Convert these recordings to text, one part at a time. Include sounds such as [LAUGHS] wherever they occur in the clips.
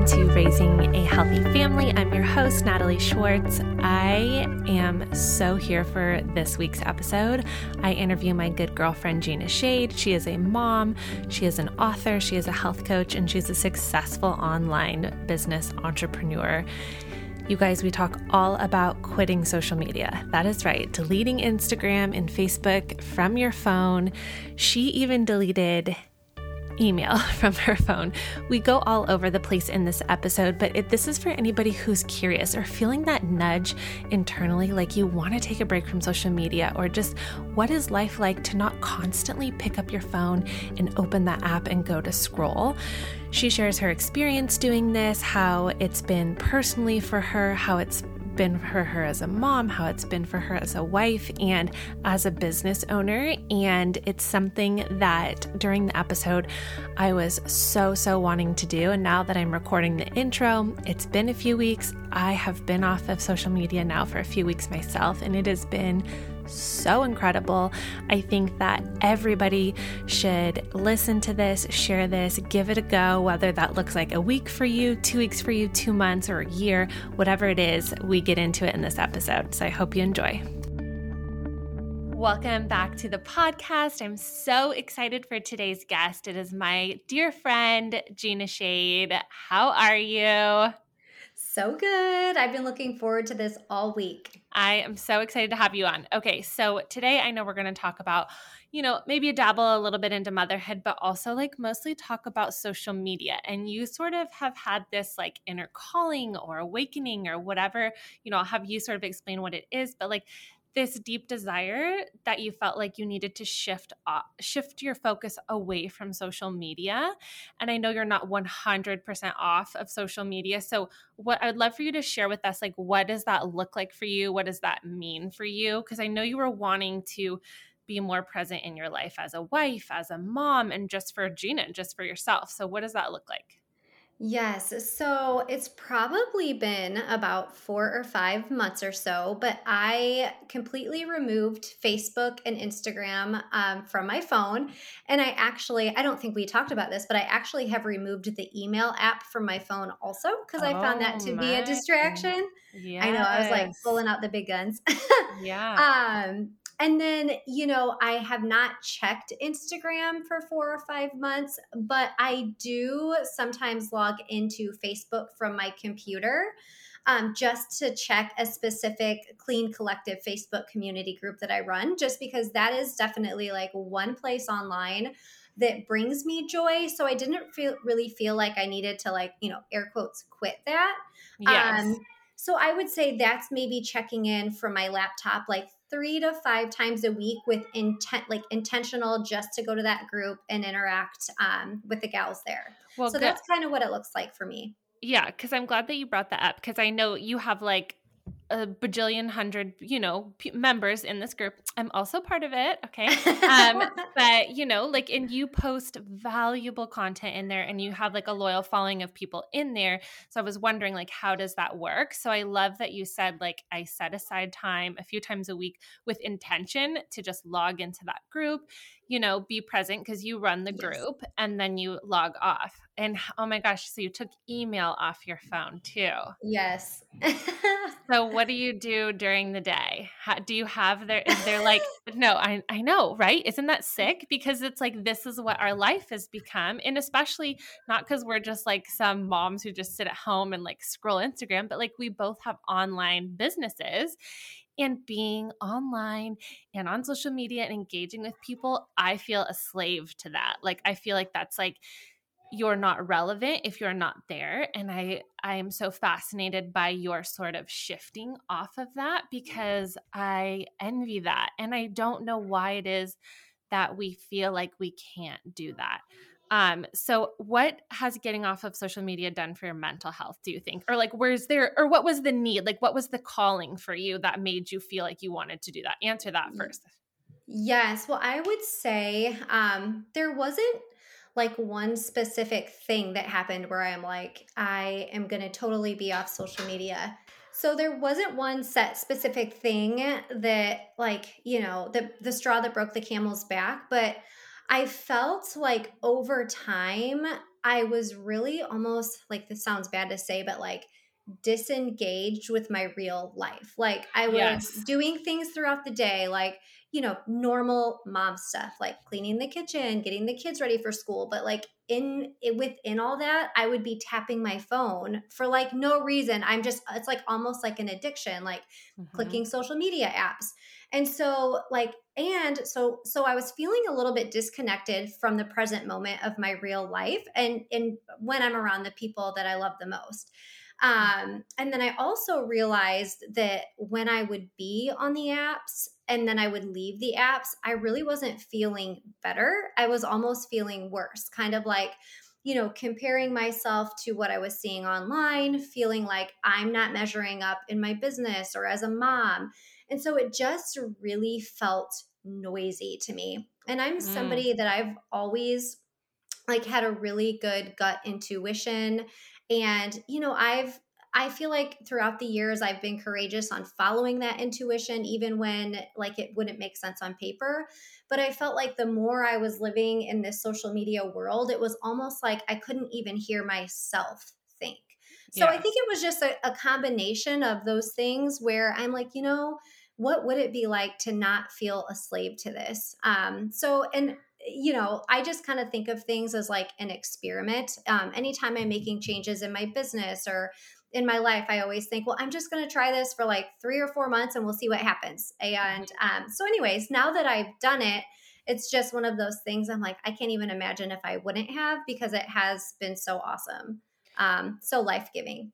welcome to Raising a Healthy Family. I'm your host, Natalie Schwartz. I am so here for this week's episode. I interview my good girlfriend, Gina Schade. She is a mom, she is an author, she is a health coach, and she's a successful online business entrepreneur. You guys, we talk all about quitting social media. That is right, deleting Instagram and Facebook from your phone. She even deleted email [LAUGHS] from her phone. We go all over the place in this episode, but it, this is for anybody who's curious or feeling that nudge internally, like you want to take a break from social media, or just what is life like to not constantly pick up your phone and open that app and go to scroll. She shares her experience doing this, how it's been personally for her, how it's been for her as a mom, how it's been for her as a wife, and as a business owner. And it's something that during the episode I was so, so wanting to do. And now that I'm recording the intro, it's been a few weeks. I have been off of social media now for a few weeks myself, and it has been so incredible. I think that everybody should listen to this, share this, give it a go, whether that looks like a week for you, two weeks for you, two months, or a year, whatever it is, we get into it in this episode. So I hope you enjoy. Welcome back to the podcast. I'm so excited for today's guest. It is my dear friend, Gina Schade. How are you? So good. I've been looking forward to this all week. I am so excited to have you on. Okay, so today I know we're going to talk about, you know, maybe dabble a little bit into motherhood, but also like mostly talk about social media. And you sort of have had this like inner calling or awakening or whatever, you know, I'll have you sort of explain what it is, but like this deep desire that you felt like you needed to shift off, shift your focus away from social media and i know you're not 100% off of social media so what i'd love for you to share with us like what does that look like for you? What does that mean for you? Because i know you were wanting to be more present in your life as a wife as a mom and just for gina just for yourself so what does that look like Yes. So it's probably been about four or five months or so, but I completely removed Facebook and Instagram um, from my phone. And I actually, I don't think we talked about this, but I actually have removed the email app from my phone also because I found that to oh, be a distraction. Yes. I know. I was like pulling out the big guns. [LAUGHS] yeah. Um, and then, you know, I have not checked Instagram for four or five months, but I do sometimes log into Facebook from my computer um, just to check a specific Clean Collective Facebook community group that I run, just because that is definitely like one place online that brings me joy. So I didn't feel really feel like I needed to like, you know, air quotes quit that. Yes. Um, so I would say that's maybe checking in from my laptop like three to five times a week with intent, like intentional, just to go to that group and interact um, with the gals there. Well, so good. that's kind of what it looks like for me. Yeah, because I'm glad that you brought that up because I know you have like a bajillion hundred, you know, p- members in this group. I'm also part of it. Okay. [LAUGHS] Um, but, you know, like, and you post valuable content in there and you have like a loyal following of people in there. So I was wondering, like, how does that work? So I love that you said, like, I set aside time a few times a week with intention to just log into that group you know, be present because you run the group yes. and then you log off. And oh my gosh, so you took email off your phone too. Yes. [LAUGHS] so what do you do during the day? How, do you have there is there like [LAUGHS] no, I I know, right? Isn't that mm. sick? Because it's like this is what our life has become. And especially not because we're just like some moms who just sit at home and like scroll Instagram, but like we both have online businesses and being online and on social media and engaging with people, I feel a slave to that. Like I feel like that's like you're not relevant if you're not there and i i am so fascinated by your sort of shifting off of that because i envy that and i don't know why it is that we feel like we can't do that um, so what has getting off of social media done for your mental health, do you think? Or like where's there or what was the need? Like what was the calling for you that made you feel like you wanted to do that? Answer that first. Yes. Well, I would say um there wasn't like one specific thing that happened where I'm like, I am going to totally be off social media. So there wasn't one set specific thing that like, you know, the the straw that broke the camel's back, but I felt like over time, I was really almost like this sounds bad to say, but like disengaged with my real life. Like I was yes. doing things throughout the day, like, you know, normal mom stuff, like cleaning the kitchen, getting the kids ready for school. But like in within all that, I would be tapping my phone for like no reason. I'm just, it's like almost like an addiction, like mm-hmm. clicking social media apps. And so like and so so I was feeling a little bit disconnected from the present moment of my real life and and when I'm around the people that I love the most. Um, and then I also realized that when I would be on the apps and then I would leave the apps, I really wasn't feeling better. I was almost feeling worse, kind of like, you know, comparing myself to what I was seeing online, feeling like I'm not measuring up in my business or as a mom. And so it just really felt noisy to me. And I'm mm. somebody that I've always like had a really good gut intuition and, you know, I've I feel like throughout the years I've been courageous on following that intuition even when like it wouldn't make sense on paper but I felt like the more I was living in this social media world it was almost like I couldn't even hear myself think. So yes. I think it was just a, a combination of those things where I'm like, you know, what would it be like to not feel a slave to this? Um, so, and you know, I just kind of think of things as like an experiment. Um, anytime I'm making changes in my business or in my life, I always think, well, I'm just going to try this for like three or four months and we'll see what happens. And um, so, anyways, now that I've done it, it's just one of those things I'm like, I can't even imagine if I wouldn't have because it has been so awesome. Um, so life giving.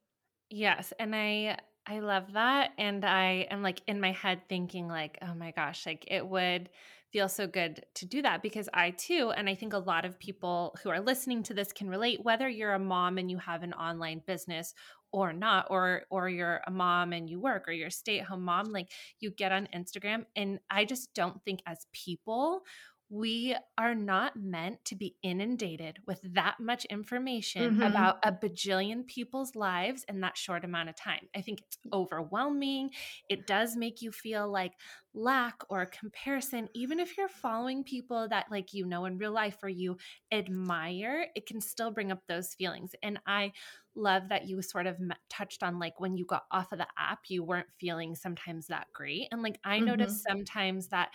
Yes. And I, I love that. And I am like in my head thinking, like, oh my gosh, like it would feel so good to do that because I too, and I think a lot of people who are listening to this can relate, whether you're a mom and you have an online business or not, or or you're a mom and you work or you're a stay-at-home mom, like you get on Instagram. And I just don't think as people we are not meant to be inundated with that much information mm-hmm. about a bajillion people's lives in that short amount of time. I think it's overwhelming. It does make you feel like lack or comparison, even if you're following people that like you know in real life or you admire, it can still bring up those feelings. And I love that you sort of touched on like when you got off of the app, you weren't feeling sometimes that great. And like I mm-hmm. noticed sometimes that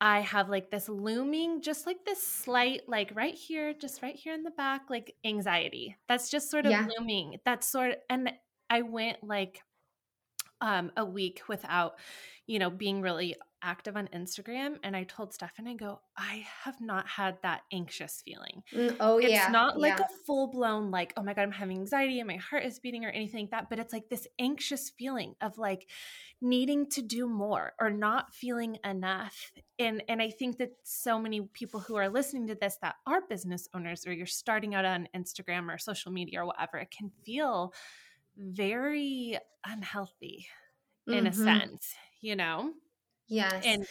I have like this looming, just like this slight, like right here, just right here in the back, like anxiety. That's just sort of yeah. looming. That's sort of, and I went like um a week without, you know, being really active on Instagram and I told Stefan, I go, I have not had that anxious feeling. Mm, oh, it's yeah. It's not like yeah. a full blown, like, oh my God, I'm having anxiety and my heart is beating or anything like that, but it's like this anxious feeling of like needing to do more or not feeling enough. And and I think that so many people who are listening to this that are business owners or you're starting out on Instagram or social media or whatever, it can feel very unhealthy in mm-hmm. a sense, you know? Yes. And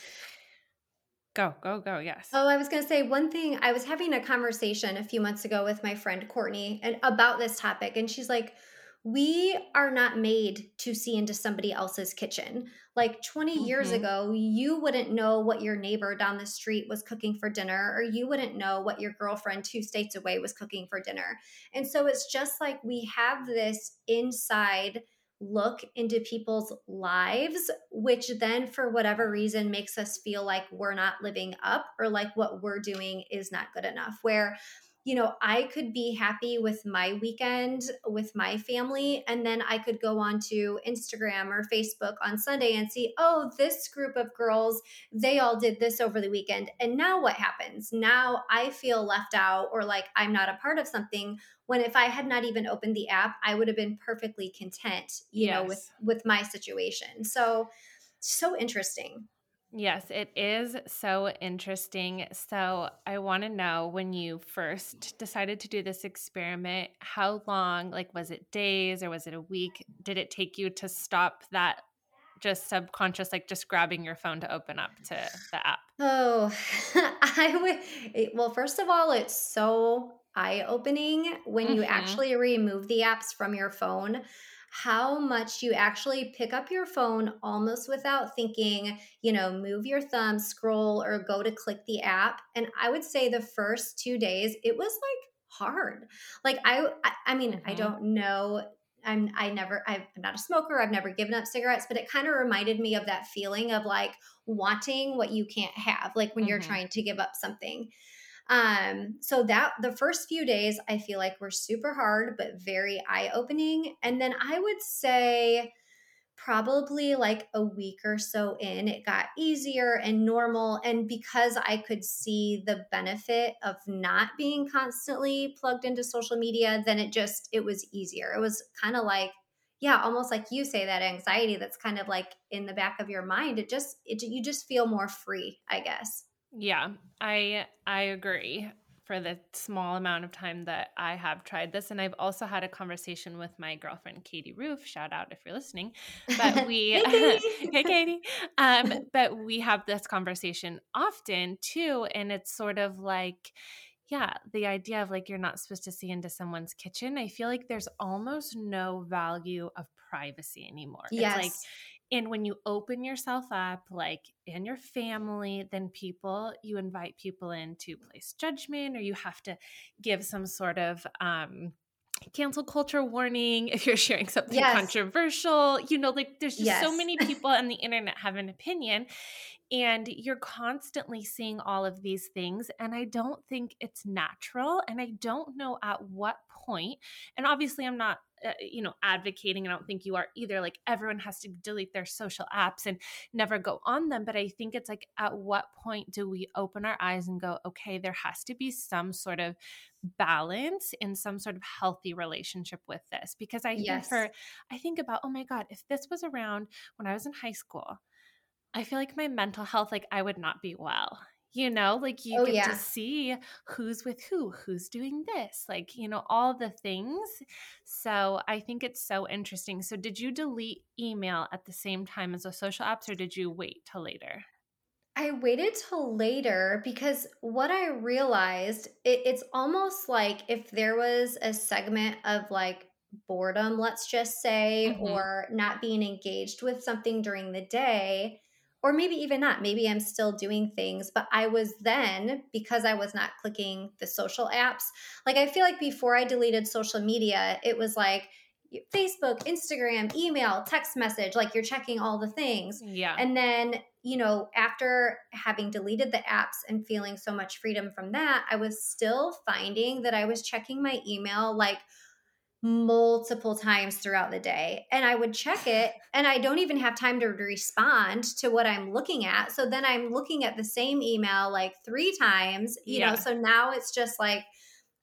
go, go, go. Yes. Oh, I was going to say one thing. I was having a conversation a few months ago with my friend Courtney and about this topic. And she's like, we are not made to see into somebody else's kitchen. Like 20 mm-hmm. years ago, you wouldn't know what your neighbor down the street was cooking for dinner, or you wouldn't know what your girlfriend two states away was cooking for dinner. And so it's just like we have this inside look into people's lives, which then, for whatever reason, makes us feel like we're not living up or like what we're doing is not good enough. Where you know, I could be happy with my weekend with my family, and then I could go on to Instagram or Facebook on Sunday and see, oh, this group of girls, they all did this over the weekend. And now what happens? Now I feel left out or like I'm not a part of something when if I had not even opened the app, I would have been perfectly content, you yes. know, with with my situation. So so interesting. Yes, it is so interesting. So, I want to know when you first decided to do this experiment, how long, like, was it days or was it a week? Did it take you to stop that just subconscious, like just grabbing your phone to open up to the app? Oh, [LAUGHS] I would. Well, first of all, it's so eye opening when mm-hmm. you actually remove the apps from your phone how much you actually pick up your phone almost without thinking, you know, move your thumb, scroll, or go to click the app. And I would say the first two days, it was like hard. Like I, I, I mean, mm-hmm. I don't know I'm I never I'm not a smoker. I've never given up cigarettes, but it kind of reminded me of that feeling of like wanting what you can't have, like when mm-hmm. you're trying to give up something. Um, so that the first few days I feel like were super hard, but very eye opening. And then I would say probably like a week or so in, it got easier and normal. And because I could see the benefit of not being constantly plugged into social media, then it just, it was easier. It was kind of like, yeah, almost like you say that anxiety that's kind of like in the back of your mind. It just, it, you just feel more free, I guess. Yeah, I I agree for the small amount of time that I have tried this. And I've also had a conversation with my girlfriend, Katie Roof. Shout out if you're listening. But [LAUGHS] we, hey, [LAUGHS] Katie. hey, Katie. Um, [LAUGHS] but we have this conversation often too. And it's sort of like, yeah, the idea of like you're not supposed to see into someone's kitchen. I feel like there's almost no value of privacy anymore. Yes. It's like and when you open yourself up like in your family then people you invite people in to place judgment or you have to give some sort of um cancel culture warning if you're sharing something yes. controversial you know like there's just yes. so many people on the internet have an opinion and you're constantly seeing all of these things and i don't think it's natural and i don't know at what point and obviously i'm not uh, you know advocating i don't think you are either like everyone has to delete their social apps and never go on them but i think it's like at what point do we open our eyes and go okay there has to be some sort of balance in some sort of healthy relationship with this because i yes. think for i think about oh my god if this was around when i was in high school I feel like my mental health, like I would not be well. You know, like you oh, get yeah. to see who's with who, who's doing this, like, you know, all the things. So I think it's so interesting. So, did you delete email at the same time as the social apps or did you wait till later? I waited till later because what I realized, it, it's almost like if there was a segment of like boredom, let's just say, mm-hmm. or not being engaged with something during the day or maybe even not. Maybe I'm still doing things, but I was then, because I was not clicking the social apps, like I feel like before I deleted social media, it was like, Facebook, Instagram, email, text message, like you're checking all the things. Yeah. And then, you know, after having deleted the apps and feeling so much freedom from that, I was still finding that I was checking my email like multiple times throughout the day and I would check it and I don't even have time to respond to what I'm looking at. So then I'm looking at the same email like 3 times, you yeah. know. So now it's just like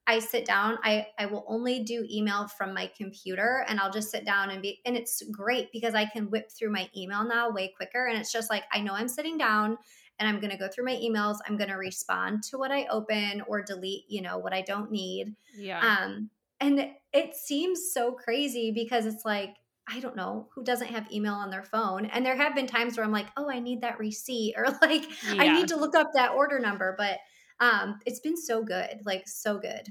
I sit down, I I will only do email from my computer and I'll just sit down and be and it's great because I can whip through my email now way quicker and it's just like I know I'm sitting down and I'm going to go through my emails, I'm going to respond to what I open or delete, you know, what I don't need. Yeah. Um and it seems so crazy because it's like, I don't know who doesn't have email on their phone. And there have been times where I'm like, oh, I need that receipt [LAUGHS] or like yeah. I need to look up that order number. But um, it's been so good, like so good.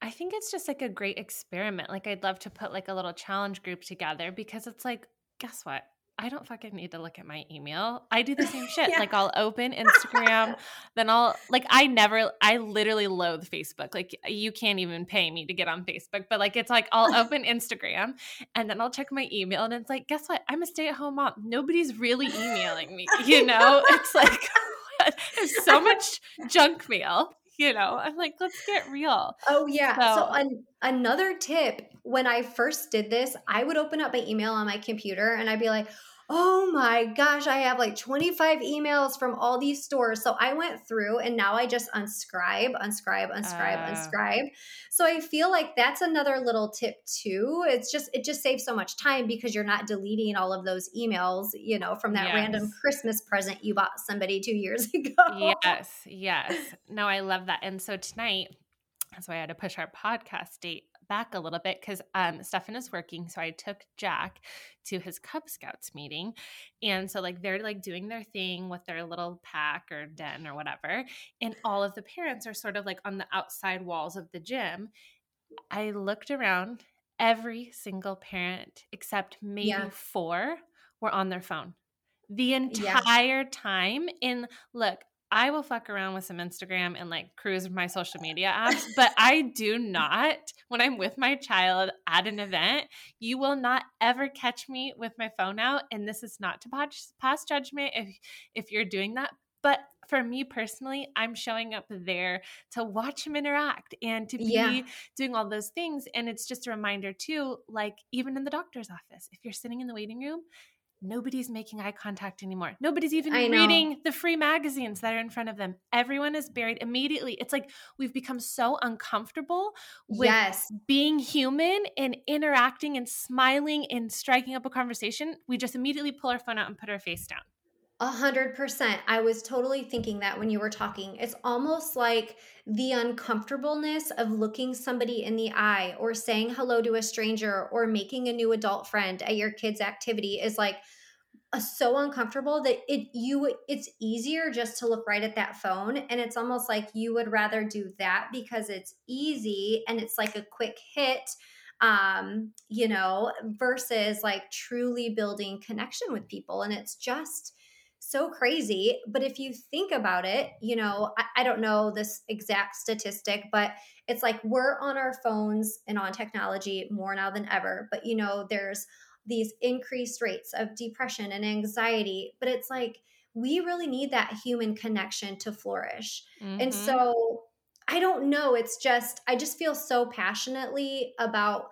I think it's just like a great experiment. Like I'd love to put like a little challenge group together because it's like, guess what? I don't fucking need to look at my email. I do the [LAUGHS] same shit. yeah. Like I'll open Instagram, [LAUGHS] then I'll like I never I literally loathe Facebook. Like you can't even pay me to get on Facebook, but like it's like I'll [LAUGHS] open Instagram and then I'll check my email and it's like guess what? I'm a stay-at-home mom. Nobody's really emailing me, you know? It's like there's so much junk mail you know i'm like let's get real. Oh yeah so, so an- another tip when i first did this i would open up my email on my computer and i'd be like oh my gosh, I have like 25 emails from all these stores. So I went through and now I just unscribe, unscribe, unscribe, uh. unscribe. So I feel like that's another little tip too. It's just, it just saves so much time because you're not deleting all of those emails, you know, from that yes. random Christmas present you bought somebody two years [LAUGHS] ago. Yes, yes. No, I love that. And so tonight, that's why I had to push our podcast date back a little bit because um, Stefan is working. So I took Jack to his Cub Scouts meeting. And so, like, they're like doing their thing with their little pack or den or whatever. And all of the parents are sort of like on the outside walls of the gym. I looked around every single parent except maybe yeah. four were on their phone the entire yeah. time. In look, I will fuck around with some Instagram and like cruise my social media apps, but I do not when I'm with my child at an event. You will not ever catch me with my phone out, and this is not to pass, judgment if if you're doing that. But for me personally, I'm showing up there to watch him interact and to be yeah. doing all those things. And it's just a reminder too, like even in the doctor's office, if you're sitting in the waiting room, nobody's making eye contact anymore. Nobody's even reading the free magazines that are in front of them. Everyone is buried immediately. It's like we've become so uncomfortable with yes. being human and interacting and smiling and striking up a conversation. We just immediately pull our phone out and put our face down. A hundred percent. I was totally thinking that when you were talking. It's almost like the uncomfortableness of looking somebody in the eye or saying hello to a stranger or making a new adult friend at your kid's activity is like so uncomfortable that it you it's easier just to look right at that phone and it's almost like you would rather do that because it's easy and it's like a quick hit um you know versus like truly building connection with people and it's just so crazy. But if you think about it, you know, I, I, don't know this exact statistic, but it's like we're on our phones and on technology more now than ever. But, you know, there's these increased rates of depression and anxiety. But it's like we really need that human connection to flourish. Mm-hmm. And so I don't know. It's just, I just feel so passionately about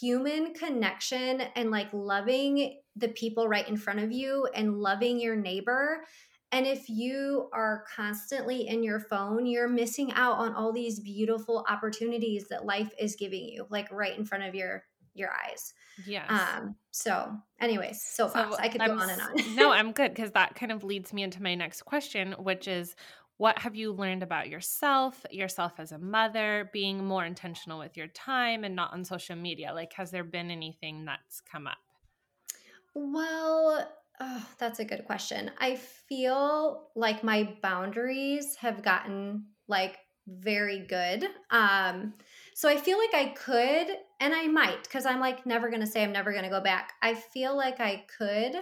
human connection and like loving the people right in front of you and loving your neighbor. And if you are constantly in your phone, you're missing out on all these beautiful opportunities that life is giving you, like right in front of your your eyes. Yes. Um, so anyways, so, so I could I'm, go on and on. [LAUGHS] no, I'm good because that kind of leads me into my next question, which is what have you learned about yourself, yourself as a mother, being more intentional with your time and not on social media? Like, has there been anything that's come up? Well, oh, that's a good question. I feel like my boundaries have gotten like very good. Um, so I feel like I could, and I might, because I'm like never going to say I'm never going to go back. I feel like I could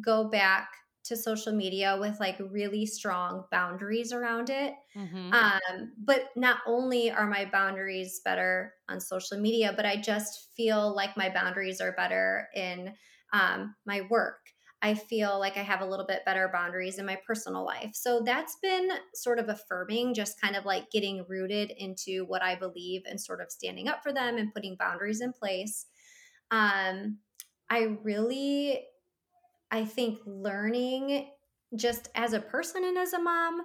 go back to social media with like really strong boundaries around it. Mm-hmm. Um, but not only are my boundaries better on social media, but I just feel like my boundaries are better in um, my work. I feel like I have a little bit better boundaries in my personal life. So that's been sort of affirming, just kind of like getting rooted into what I believe and sort of standing up for them and putting boundaries in place. Um, I really I think learning just as a person and as a mom,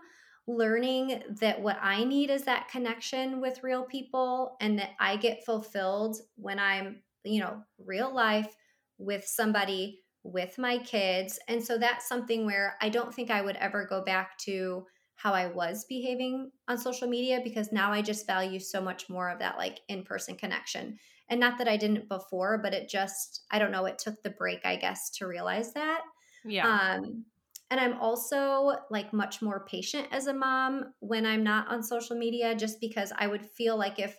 learning that what I need is that connection with real people and that I get fulfilled when I'm, you know, real life with somebody with my kids. And so that's something where I don't think I would ever go back to how I was behaving on social media because now I just value so much more of that like in person connection. And not that I didn't before, but it just, I don't know, it took the break, I guess, to realize that. Yeah. Um, and I'm also like much more patient as a mom when I'm not on social media, just because I would feel like if,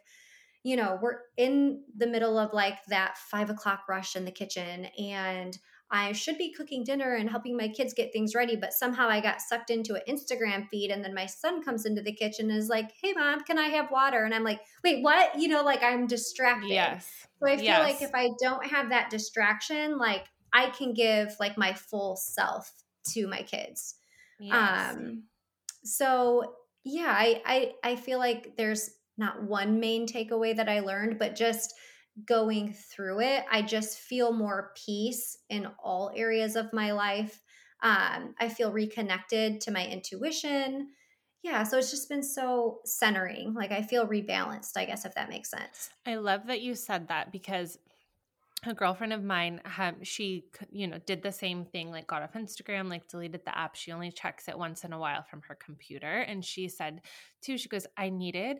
you know, we're in the middle of like that five o'clock rush in the kitchen and I should be cooking dinner and helping my kids get things ready, but somehow I got sucked into an Instagram feed. And then my son comes into the kitchen and is like, Hey, mom, can I have water? And I'm like, Wait, what? You know, like I'm distracted. Yes. So I feel yes. like if I don't have that distraction, like I can give like my full self to my kids. Yes. Um, so yeah, I, I I feel like there's not one main takeaway that I learned, but just going through it, I just feel more peace in all areas of my life. Um, I feel reconnected to my intuition. Yeah, so it's just been so centering. Like I feel rebalanced, I guess, if that makes sense. I love that you said that because a girlfriend of mine um, she you know did the same thing like got off instagram like deleted the app she only checks it once in a while from her computer and she said too she goes i needed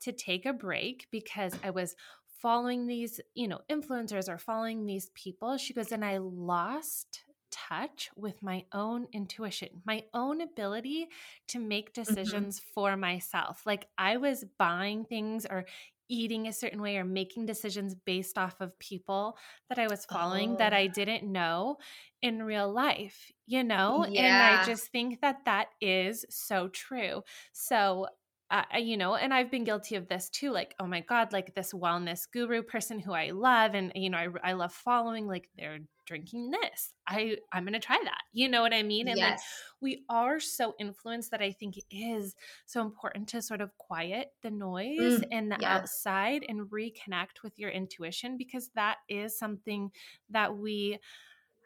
to take a break because i was following these, you know, influencers or following these people. She goes, and I lost touch with my own intuition, my own ability to make mm-hmm. decisions mm-hmm. for myself. Like I was buying things or eating a certain way or making decisions based off of people that I was following oh. that I didn't know in real life, you know? Yeah. And I just think that that is so true. So, uh, you know, and I've been guilty of this too. Like, oh my God, like this wellness guru person who I love, and you know, I, I love following. Like, they're drinking this. I I'm gonna try that. You know what I mean? And yes. like, we are so influenced that I think it is so important to sort of quiet the noise mm, and the yeah. outside and reconnect with your intuition because that is something that we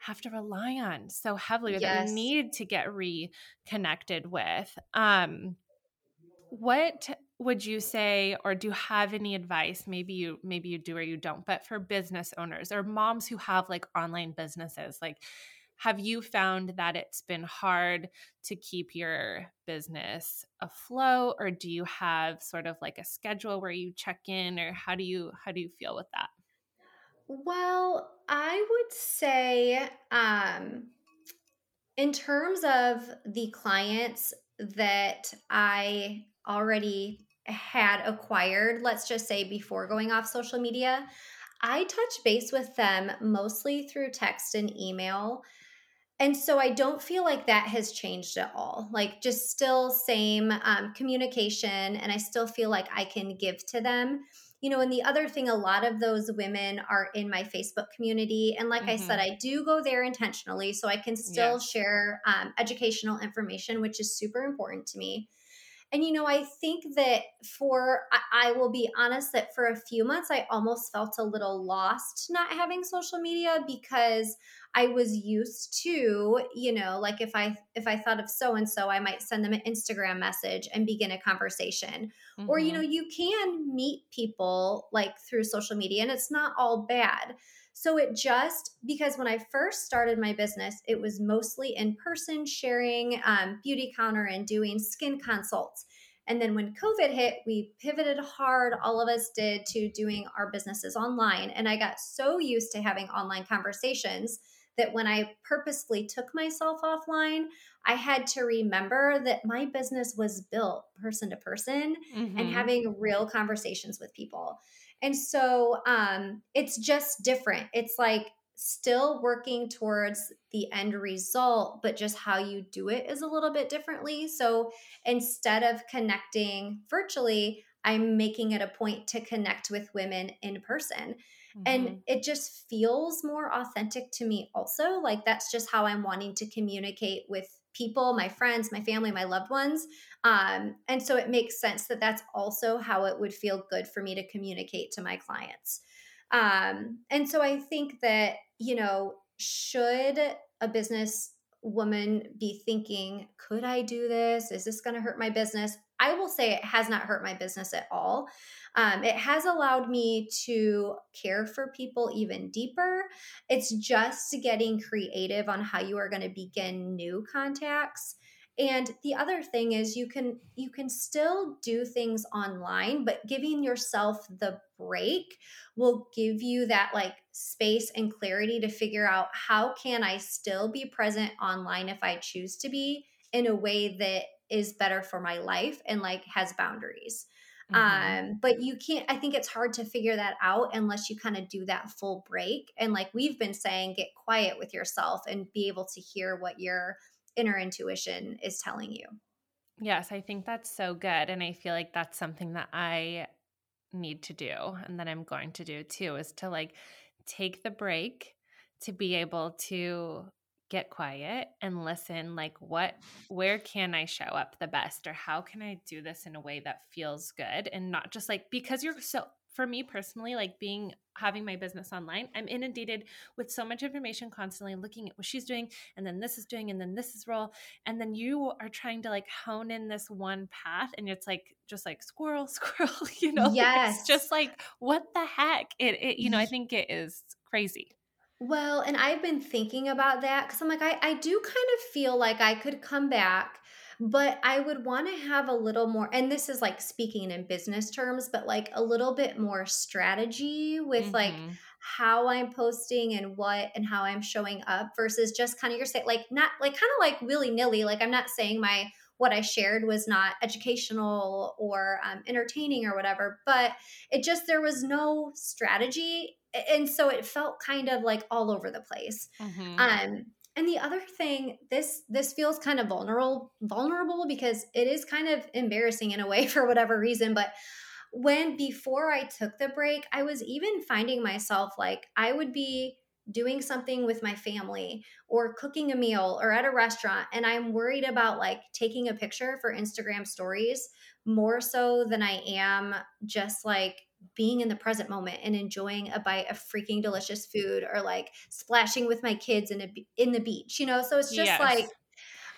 have to rely on so heavily yes. that we need to get reconnected with. Um what would you say or do you have any advice? Maybe you maybe you do or you don't but for business owners or moms who have like online businesses like have you found that it's been hard to keep your business afloat or do you have sort of like a schedule where you check in or how do you how do you feel with that? Well i would say um in terms of the clients that i already had acquired, let's just say before going off social media, I touch base with them mostly through text and email. And so I don't feel like that has changed at all. Like, just still same um, communication, and I still feel like I can give to them. You know, and the other thing, a lot of those women are in my Facebook community. And like mm-hmm. I said, mm-hmm. I do go there intentionally so I can still yeah. share um, educational information, which is super important to me. And, you know, I think that for, I, I, will be honest that for a few months, I almost felt a little lost not having social media because I was used to, you know, like if I, if I thought of so and so, I might send them an Instagram message and begin a conversation. Mm-hmm. Or, you know, mm-hmm. you can meet people like through social media and it's not all bad. So it just, because when I first started my business, it was mostly in person sharing um, Beautycounter and doing skin consults. And then when COVID hit, we pivoted hard, all of us did, to doing our businesses online. And I got so used to having online conversations that when I purposefully took myself offline, I had to remember that my business was built person to person mm-hmm. and having real conversations with people. And so um, it's just different. It's like still working towards the end result, but just how you do it is a little bit differently. So instead of connecting virtually, I'm making it a point to connect with women in person. Mm-hmm. And it just feels more authentic to me, also. Like that's just how I'm wanting to communicate with people, my friends, my family, my loved ones. Um, and so it makes sense that that's also how it would feel good for me to communicate to my clients. Um, and so I think that, you know, should a business woman be thinking, could I do this? Is this going to hurt my business? I will say it has not hurt my business at all. Um, it has allowed me to care for people even deeper. It's just getting creative on how you are going to begin new contacts. And the other thing is you can you can still do things online, but giving yourself the break will give you that like space and clarity to figure out how can I still be present online if I choose to be in a way that is better for my life and like has boundaries. Mm-hmm. Um, but you can't, I think it's hard to figure that out unless you kind of do that full break. And like we've been saying, get quiet with yourself and be able to hear what your inner intuition is telling you. Yes, I think that's so good. And I feel like that's something that I need to do and that I'm going to do too is to like take the break to be able to get quiet and listen like what where can i show up the best or how can i do this in a way that feels good and not just like because you're so for me personally like being having my business online i'm inundated with so much information constantly looking at what she's doing and then this is doing and then this is role and then you are trying to like hone in this one path and it's like just like squirrel [LAUGHS] squirrel you know yes. it's just like what the heck? It, it you know i think it is crazy well, and I've been thinking about that because I'm like, I, I do kind of feel like I could come back, but I would want to have a little more, and this is like speaking in business terms, but like a little bit more strategy with mm-hmm. like how I'm posting and what and how I'm showing up versus just kind of you're saying like not like kind of like willy nilly. Like I'm not saying my what I shared was not educational or um, entertaining or whatever, but it just, there was no strategy. And so it felt kind of like all over the place. Mm-hmm. Um, and the other thing, this this feels kind of vulnerable vulnerable because it is kind of embarrassing in a way [LAUGHS] for whatever reason, but when before I took the break, I was even finding myself like I would be doing something with my family or cooking a meal or at a restaurant and I'm worried about like taking a picture for Instagram stories more so than I am just like being in the present moment and enjoying a bite of freaking delicious food or like splashing with my kids in a in the beach, you know? So it's just yes. like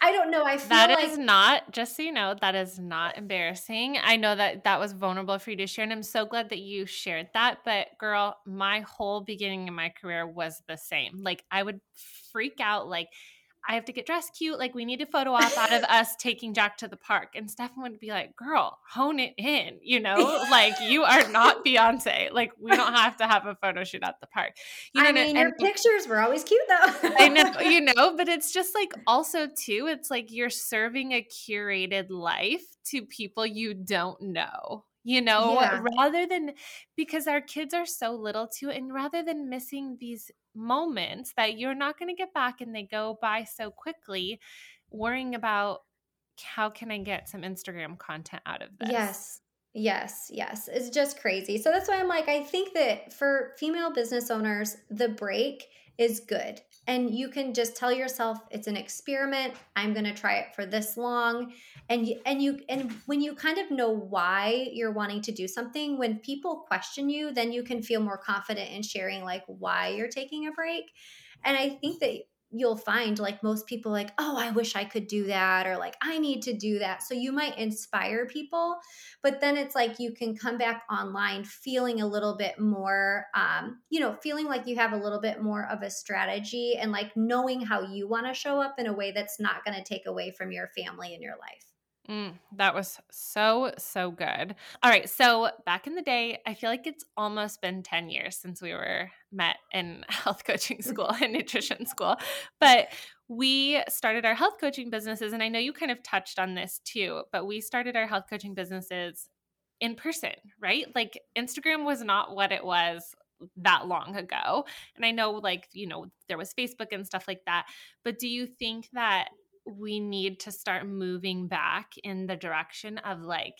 I don't know. I feel that like- is not just so you know that is not embarrassing. I know that that was vulnerable for you to share, and I'm so glad that you shared that. But girl, my whole beginning in my career was the same. Like I would freak out, like I have to get dressed cute. Like we need a photo op out of us [LAUGHS] taking Jack to the park. And Stefan would be like, girl, hone it in, you know, [LAUGHS] like you are not Beyonce. Like we don't have to have a photo shoot at the park. You know, I mean, and, your pictures were always cute though. I know, [LAUGHS] you know, but it's just like also too, it's like you're serving a curated life to people you don't know you know yeah. rather than because our kids are so little too and rather than missing these moments that you're not going to get back and they go by so quickly worrying about how can i get some instagram content out of this yes yes yes it's just crazy. So that's why i'm like i think that for female business owners the break is good. And you can just tell yourself it's an experiment. I'm going to try it for this long. And you, and you and when you kind of know why you're wanting to do something when people question you then you can feel more confident in sharing like why you're taking a break. And i think that you'll find like most people like oh i wish i could do that or like i need to do that. So you might inspire people but then it's like you can come back online feeling a little bit more um, you know feeling like you have a little bit more of a strategy and like knowing how you want to show up in a way that's not going to take away from your family and your life Mm, that was so, so good. All right. So, back in the day, I feel like it's almost been 10 years since we were met in [LAUGHS] health coaching school and nutrition school. But we started our health coaching businesses. And I know you kind of touched on this too, but we started our health coaching businesses in person, right? Like, Instagram was not what it was that long ago. And I know, like, you know, there was Facebook and stuff like that. But do you think that we need to start moving back in the direction of like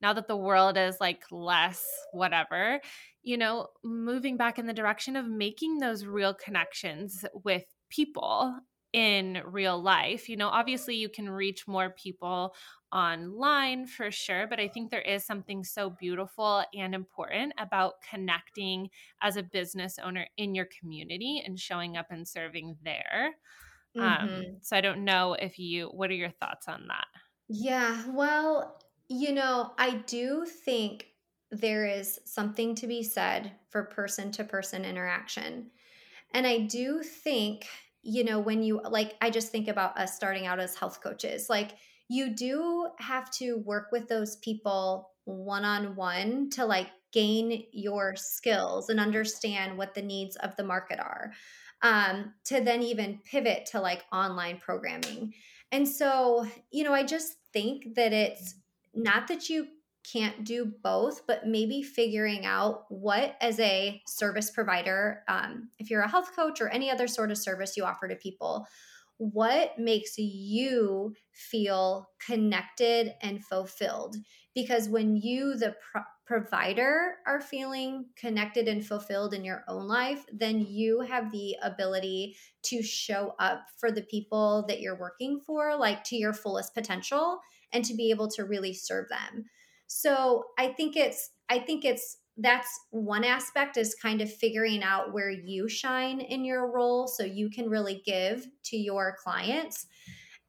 now that the world is like less whatever you know moving back in the direction of making those real connections with people in real life you know obviously you can reach more people online for sure but i think there is something so beautiful and important about connecting as a business owner in your community and showing up and serving there mm-hmm. Um, so I don't know if you, what are your thoughts on that? Yeah, well, you know, I do think there is something to be said for person to person interaction. And I do think, you know, when you like, I just think about us starting out as health coaches, like, you do have to work with those people one on one to like gain your skills and understand what the needs of the market are um, to then even pivot to like online programming. And so, you know, I just think that it's not that you can't do both, but maybe figuring out what, as a service provider, um, if you're a health coach or any other sort of service you offer to people, what makes you feel connected and fulfilled? Because when you, the provider are feeling connected and fulfilled in your own life, then you have the ability to show up for the people that you're working for, like to your fullest potential, and to be able to really serve them. So I think it's, I think it's, that's one aspect is kind of figuring out where you shine in your role so you can really give to your clients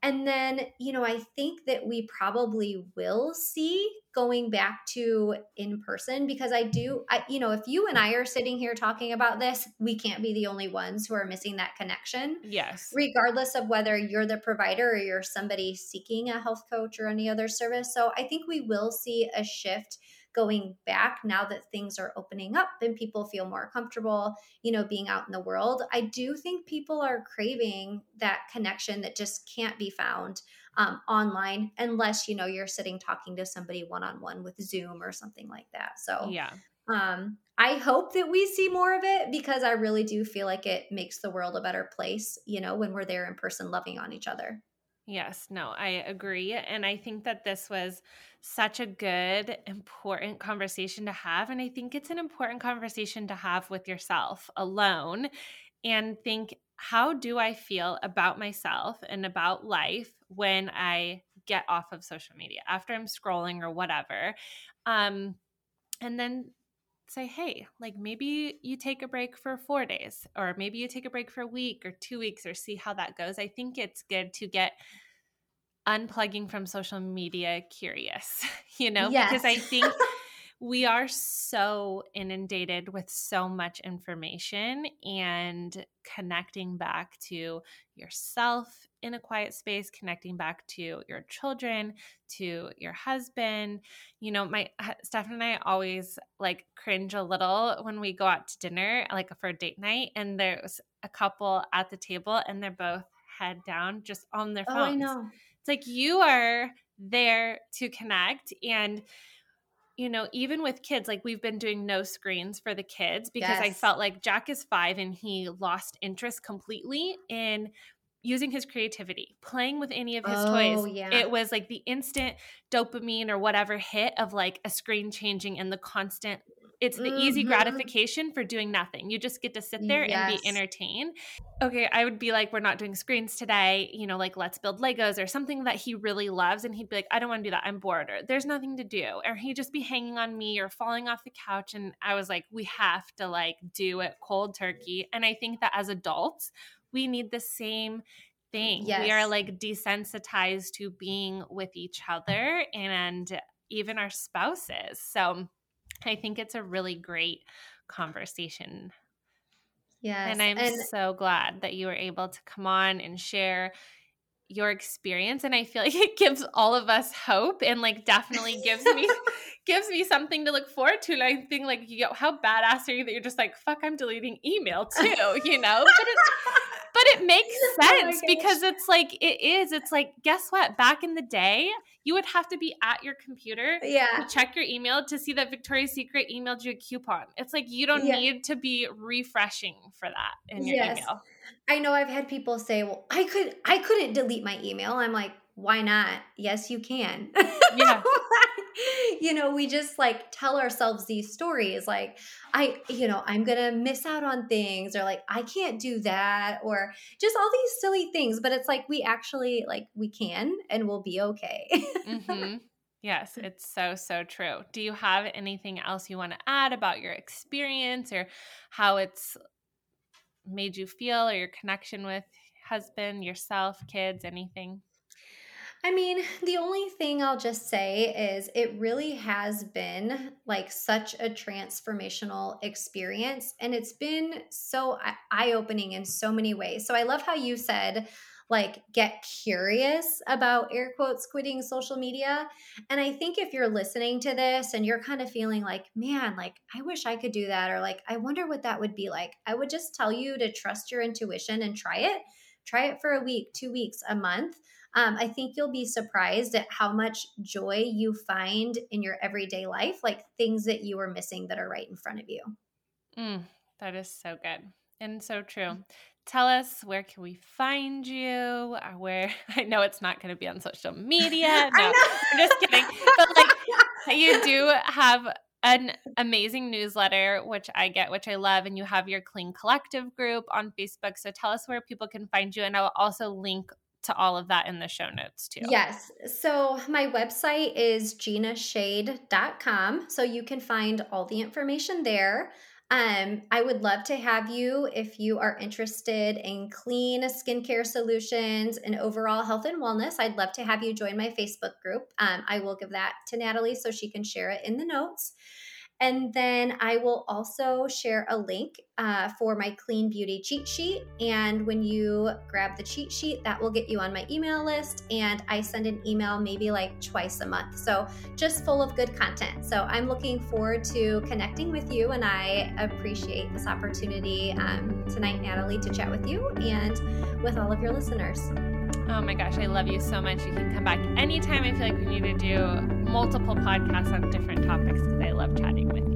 and then, you know, I think that we probably will see going back to in person because I do, I, you know, if you and I are sitting here talking about this, we can't be the only ones who are missing that connection. Yes. Regardless of whether you're the provider or you're somebody seeking a health coach or any other service. So I think we will see a shift going back now that things are opening up and people feel more comfortable, you know, being out in the world. I do think people are craving that connection that just can't be found um, online unless you know you're sitting talking to somebody one on one with Zoom or something like that. So yeah. Um, I hope that we see more of it because I really do feel like it makes the world a better place, you know, when we're there in person loving on each other. Yes, no, I agree. And I think that this was such a good, important conversation to have. And I think it's an important conversation to have with yourself alone and think, how do I feel about myself and about life when I get off of social media after I'm scrolling or whatever? Um, and then say, hey, like maybe you take a break for four days, or maybe you take a break for a week or two weeks, or see how that goes. I think it's good to get unplugging from social media curious, [LAUGHS] you know, yes. because I think we are so inundated with so much information and connecting back to yourself in a quiet space, connecting back to your children, to your husband. You know, my Stefan and I always like cringe a little when we go out to dinner, like for a date night, and there's a couple at the table and they're both head down just on their phones. Oh, I know. It's like you are there to connect and you know, even with kids, like we've been doing no screens for the kids because yes. I felt like Jack is five and he lost interest completely in using his creativity, playing with any of his oh, toys. Yeah. It was like the instant dopamine or whatever hit of like a screen changing and the constant it's the mm-hmm. easy gratification for doing nothing. You just get to sit there yes. and be entertained. Okay, I would be like, we're not doing screens today, you know, like let's build Legos or something that he really loves. And he'd be like, I don't want to do that. I'm bored or there's nothing to do. Or he'd just be hanging on me or falling off the couch. And I was like, we have to like do it cold turkey. And I think that as adults, we need the same thing. Yes. We are like desensitized to being with each other and even our spouses. So I think it's a really great conversation. Yes. And I'm and- so glad that you were able to come on and share your experience and i feel like [LAUGHS] it gives all of us hope and like definitely gives me [LAUGHS] gives me something to look forward to and i think like you know how badass are you that you're just like fuck i'm deleting email too you know but it's but it makes [LAUGHS] oh sense oh because it's like it is it's like guess what back in the day you would have to be at your computer yeah. to check your email to see that Victoria's Secret emailed you a coupon. It's like you don't yeah. need to be refreshing for that in your yes. email. I know I've had people say, "Well, I could I couldn't delete my email." I'm like, "Why not?" Yes, you can. Yeah. [LAUGHS] [LAUGHS] you know, we just like tell ourselves these stories like I, you know, I'm going to miss out on things or like I can't do that or just all these silly things, but it's like we actually like we can and we'll be okay. mm-hmm. [LAUGHS] Yes, it's so, so true. Do you have anything else you want to add about your experience or how it's made you feel or your connection with husband, yourself, kids, anything? I mean, the only thing I'll just say is it really has been like such a transformational experience. And it's been so eye opening in so many ways. So I love how you said, like, get curious about air quotes quitting social media. And I think if you're listening to this and you're kind of feeling like, man, like, I wish I could do that, or like, I wonder what that would be like, I would just tell you to trust your intuition and try it. Try it for a week, two weeks, a month um, I think you'll be surprised at how much joy you find in your everyday life, like things that you are missing that are right in front of you. Mm, that is so good and so true. Tell us where can we find you? Uh, where [LAUGHS] I know it's not going to be on social media. [LAUGHS] No, I'm just kidding. But like [LAUGHS] you do have an amazing newsletter, which I get, which I love, and you have your Clean Collective group on Facebook. So tell us where people can find you, and I will also link to all of that in the show notes too. Yes. So my website is ginaschade.com. So you can find all the information there. Um, I would love to have you if you are interested in clean skincare solutions and overall health and wellness. I'd love to have you join my Facebook group. Um, I will give that to Natalie so she can share it in the notes. And then I will also share a link uh, for my clean beauty cheat sheet. And when you grab the cheat sheet, that will get you on my email list. And I send an email maybe like twice a month. So just full of good content. So I'm looking forward to connecting with you. And I appreciate this opportunity um, tonight, Natalie, to chat with you and with all of your listeners. Oh my gosh, I love you so much. You can come back anytime. I feel like we need to do multiple podcasts on different topics because I love chatting with you.